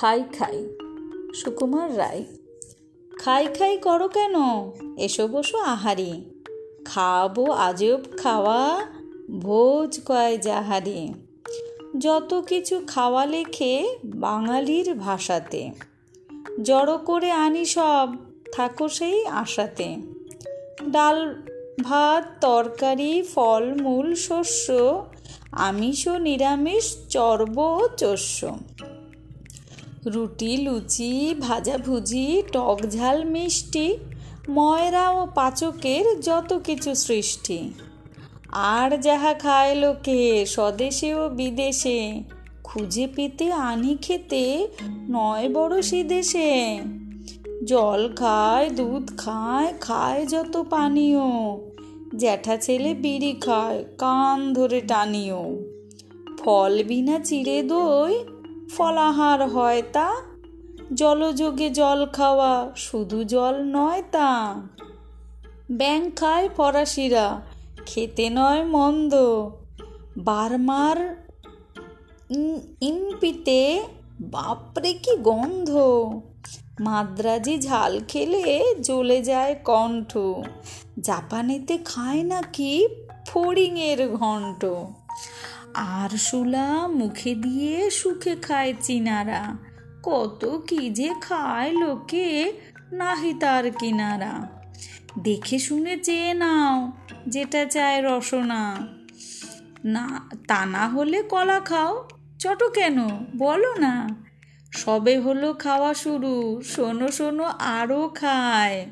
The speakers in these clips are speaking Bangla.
খাই খাই। সুকুমার রায়, খাই খাই করো কেন? এসো বসো আহারি। খাব আজব খাওয়া, ভোজ কয় যাহারে। যত কিছু খাওয়া লেখে বাঙালির ভাষাতে। জড়ো করে আনি সব, থাকো সেই আশাতে। ডাল, ভাত, তরকারি, ফল, মূল, শস্য আমিষ নিরামিষ চর্ব চস্য। রুটি, লুচি ভাজাভুজি টক ঝাল, মিষ্টি, ময়রা ও পাচকের যত কিছু সৃষ্টি। আর যাহা খায় লোকে, স্বদেশে ও বিদেশে, খুঁজে পেতে, আনি খেতে, নয় বড় দেশে। জল খায়, দুধ খায় খায় যত পানীয়, জ্যাঠা ছেলে বিড়ি খায়, কান ধরে টানিও। ফল বিনা চিড়ে দই ফলাহার হয় তা? জলযোগে জল খাওয়া শুধু জল নয় তা? ব্যাং খায় ফরাসিরা, খেতে নয় মন্দ। বারমার ইনপিতে বাপরে কি গন্ধ। মাদ্রাজি ঝাল খেলে জ্বলে যায় কণ্ঠ। জাপানেতে খায় নাকি ফড়িংয়ের ঘণ্ট। আর শুলা মুখে দিয়ে সুখে খায় চিনারা। কত কি যে খায় লোকে, নাহি তার কিনারা। দেখে শুনে চেয়ে নাও, যেটা চায় রসনা। না, তা না হলে কলা খাও। চটো কেন? বলো না। সবে হলো খাওয়া শুরু, শোনো শোনো আরও খায়।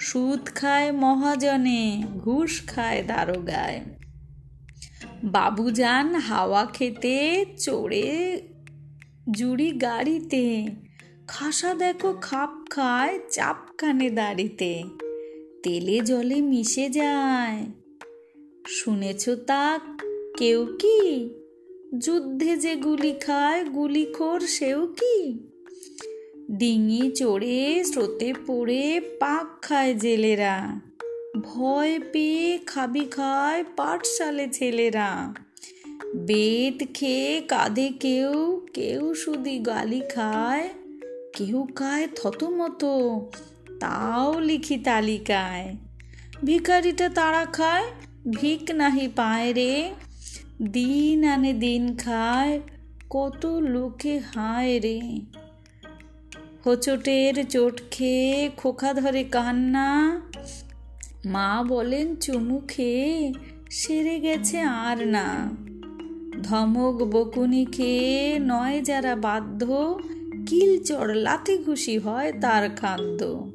সুদ খায় মহাজনে, ঘুষ খায় দারোগায়। বাবুজান হাওয়া খেতে চড়ে জুড়ি গাড়িতে। খাসা দেখো খাপ খায় চাপ কানে দাড়িতে। তেলে জলে মিশে যায়। শুনেছ তা কেউ কি? যুদ্ধে যে গুলি খায় গুলিখোর সেও কি? ডিঙি চড়ে স্রোতে পড়ে পাক খায় জেলেরা। ভয় পেয়ে খাবি খায় পাঠশালে ছেলেরা। বেদ খেয়ে কাঁধে কেউ কেউ শুধু গালি খায়, কেউ খায় থতমত, তাও লিখি তালিকায়। ভিখারিটা তারা খায়, ভিক নাহি পায় রে। দিন আনে দিন খায়, কত লোকে হায় রে। হোচটের চোট খেয়ে খোখা ধরে কান্না মা বলেন, চুমু খেয়ে সেরে গেছে আর না। ধমক বকুনি খেয়ে নয় যারা বাধ্য কিলচড় লাথি ঘুষি হয় তার খাদ্য।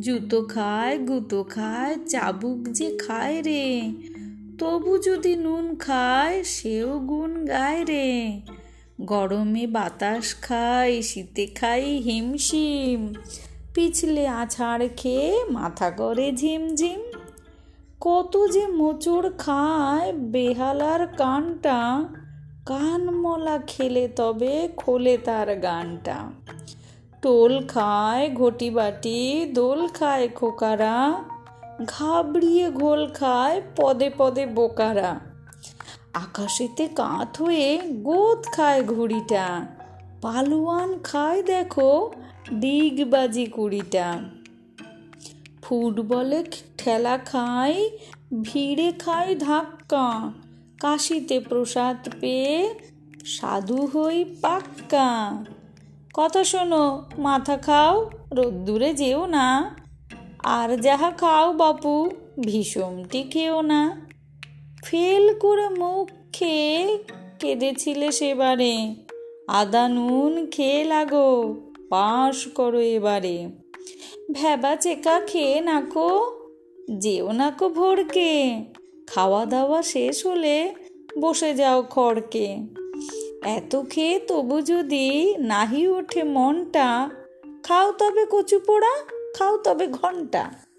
জুতো খায়, গুতো খায়, চাবুক যে খায় রে, তবু যদি নুন খায়, সেও গুণ গায় রে। গরমে বাতাস খাই শীতে খাই হিমশিম পিছলে আছাড় খেয়ে মাথা করে ঝিমঝিম কত যে মোচড় খায় বেহালার কানটা কানমলা খেলে তবে খোলে তার গানটা। টোল খায় ঘটি বাটি দোল খায় খোকারা, ঘাবড়িয়ে ঘোল খায় পদে পদে বোকারা। আকাশেতে কাঁথ হয়ে গোদ খায় ঘুড়িটা, পালোয়ান খায় দেখো ডিগবাজি কুড়িটা। ফুটবলে ঠেলা খায়, ভিড়ে খায় ধাক্কা। কাশিতে প্রসাদ পেয়ে সাধু হই পাক্কা। কথা শোনো, মাথা খাও, রোদ্দুরে যেও না। আর যাহা খাও বাপু, ভীষণটি খেও না। ফেল করে মুখ খেয়ে কেঁদেছিলে সেবারে। আদা, নুন খেয়ে লাগো। পাশ করো এবারে। ভেবা চেকা খেয়ে নাকো, যেও নাকো ভোরকে। খাওয়া দাওয়া শেষ হলে বসে যাও খড়কে। এত খেয়ে তবু যদি নাহি ওঠে মনটা, খাও তবে কচু পোড়া খাও তবে ঘণ্টা।